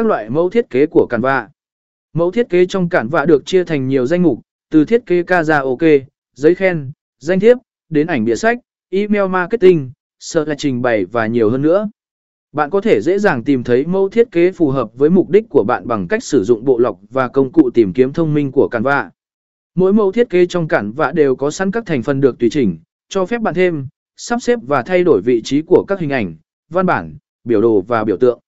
các loại mẫu thiết kế của Canva. Mẫu thiết kế trong Canva được chia thành nhiều danh mục, từ thiết kế karaoke, giấy khen, danh thiếp, đến ảnh bìa sách, email marketing, sợ là trình bày và nhiều hơn nữa. Bạn có thể dễ dàng tìm thấy mẫu thiết kế phù hợp với mục đích của bạn bằng cách sử dụng bộ lọc và công cụ tìm kiếm thông minh của Canva. Mỗi mẫu thiết kế trong Canva đều có sẵn các thành phần được tùy chỉnh, cho phép bạn thêm, sắp xếp và thay đổi vị trí của các hình ảnh, văn bản, biểu đồ và biểu tượng.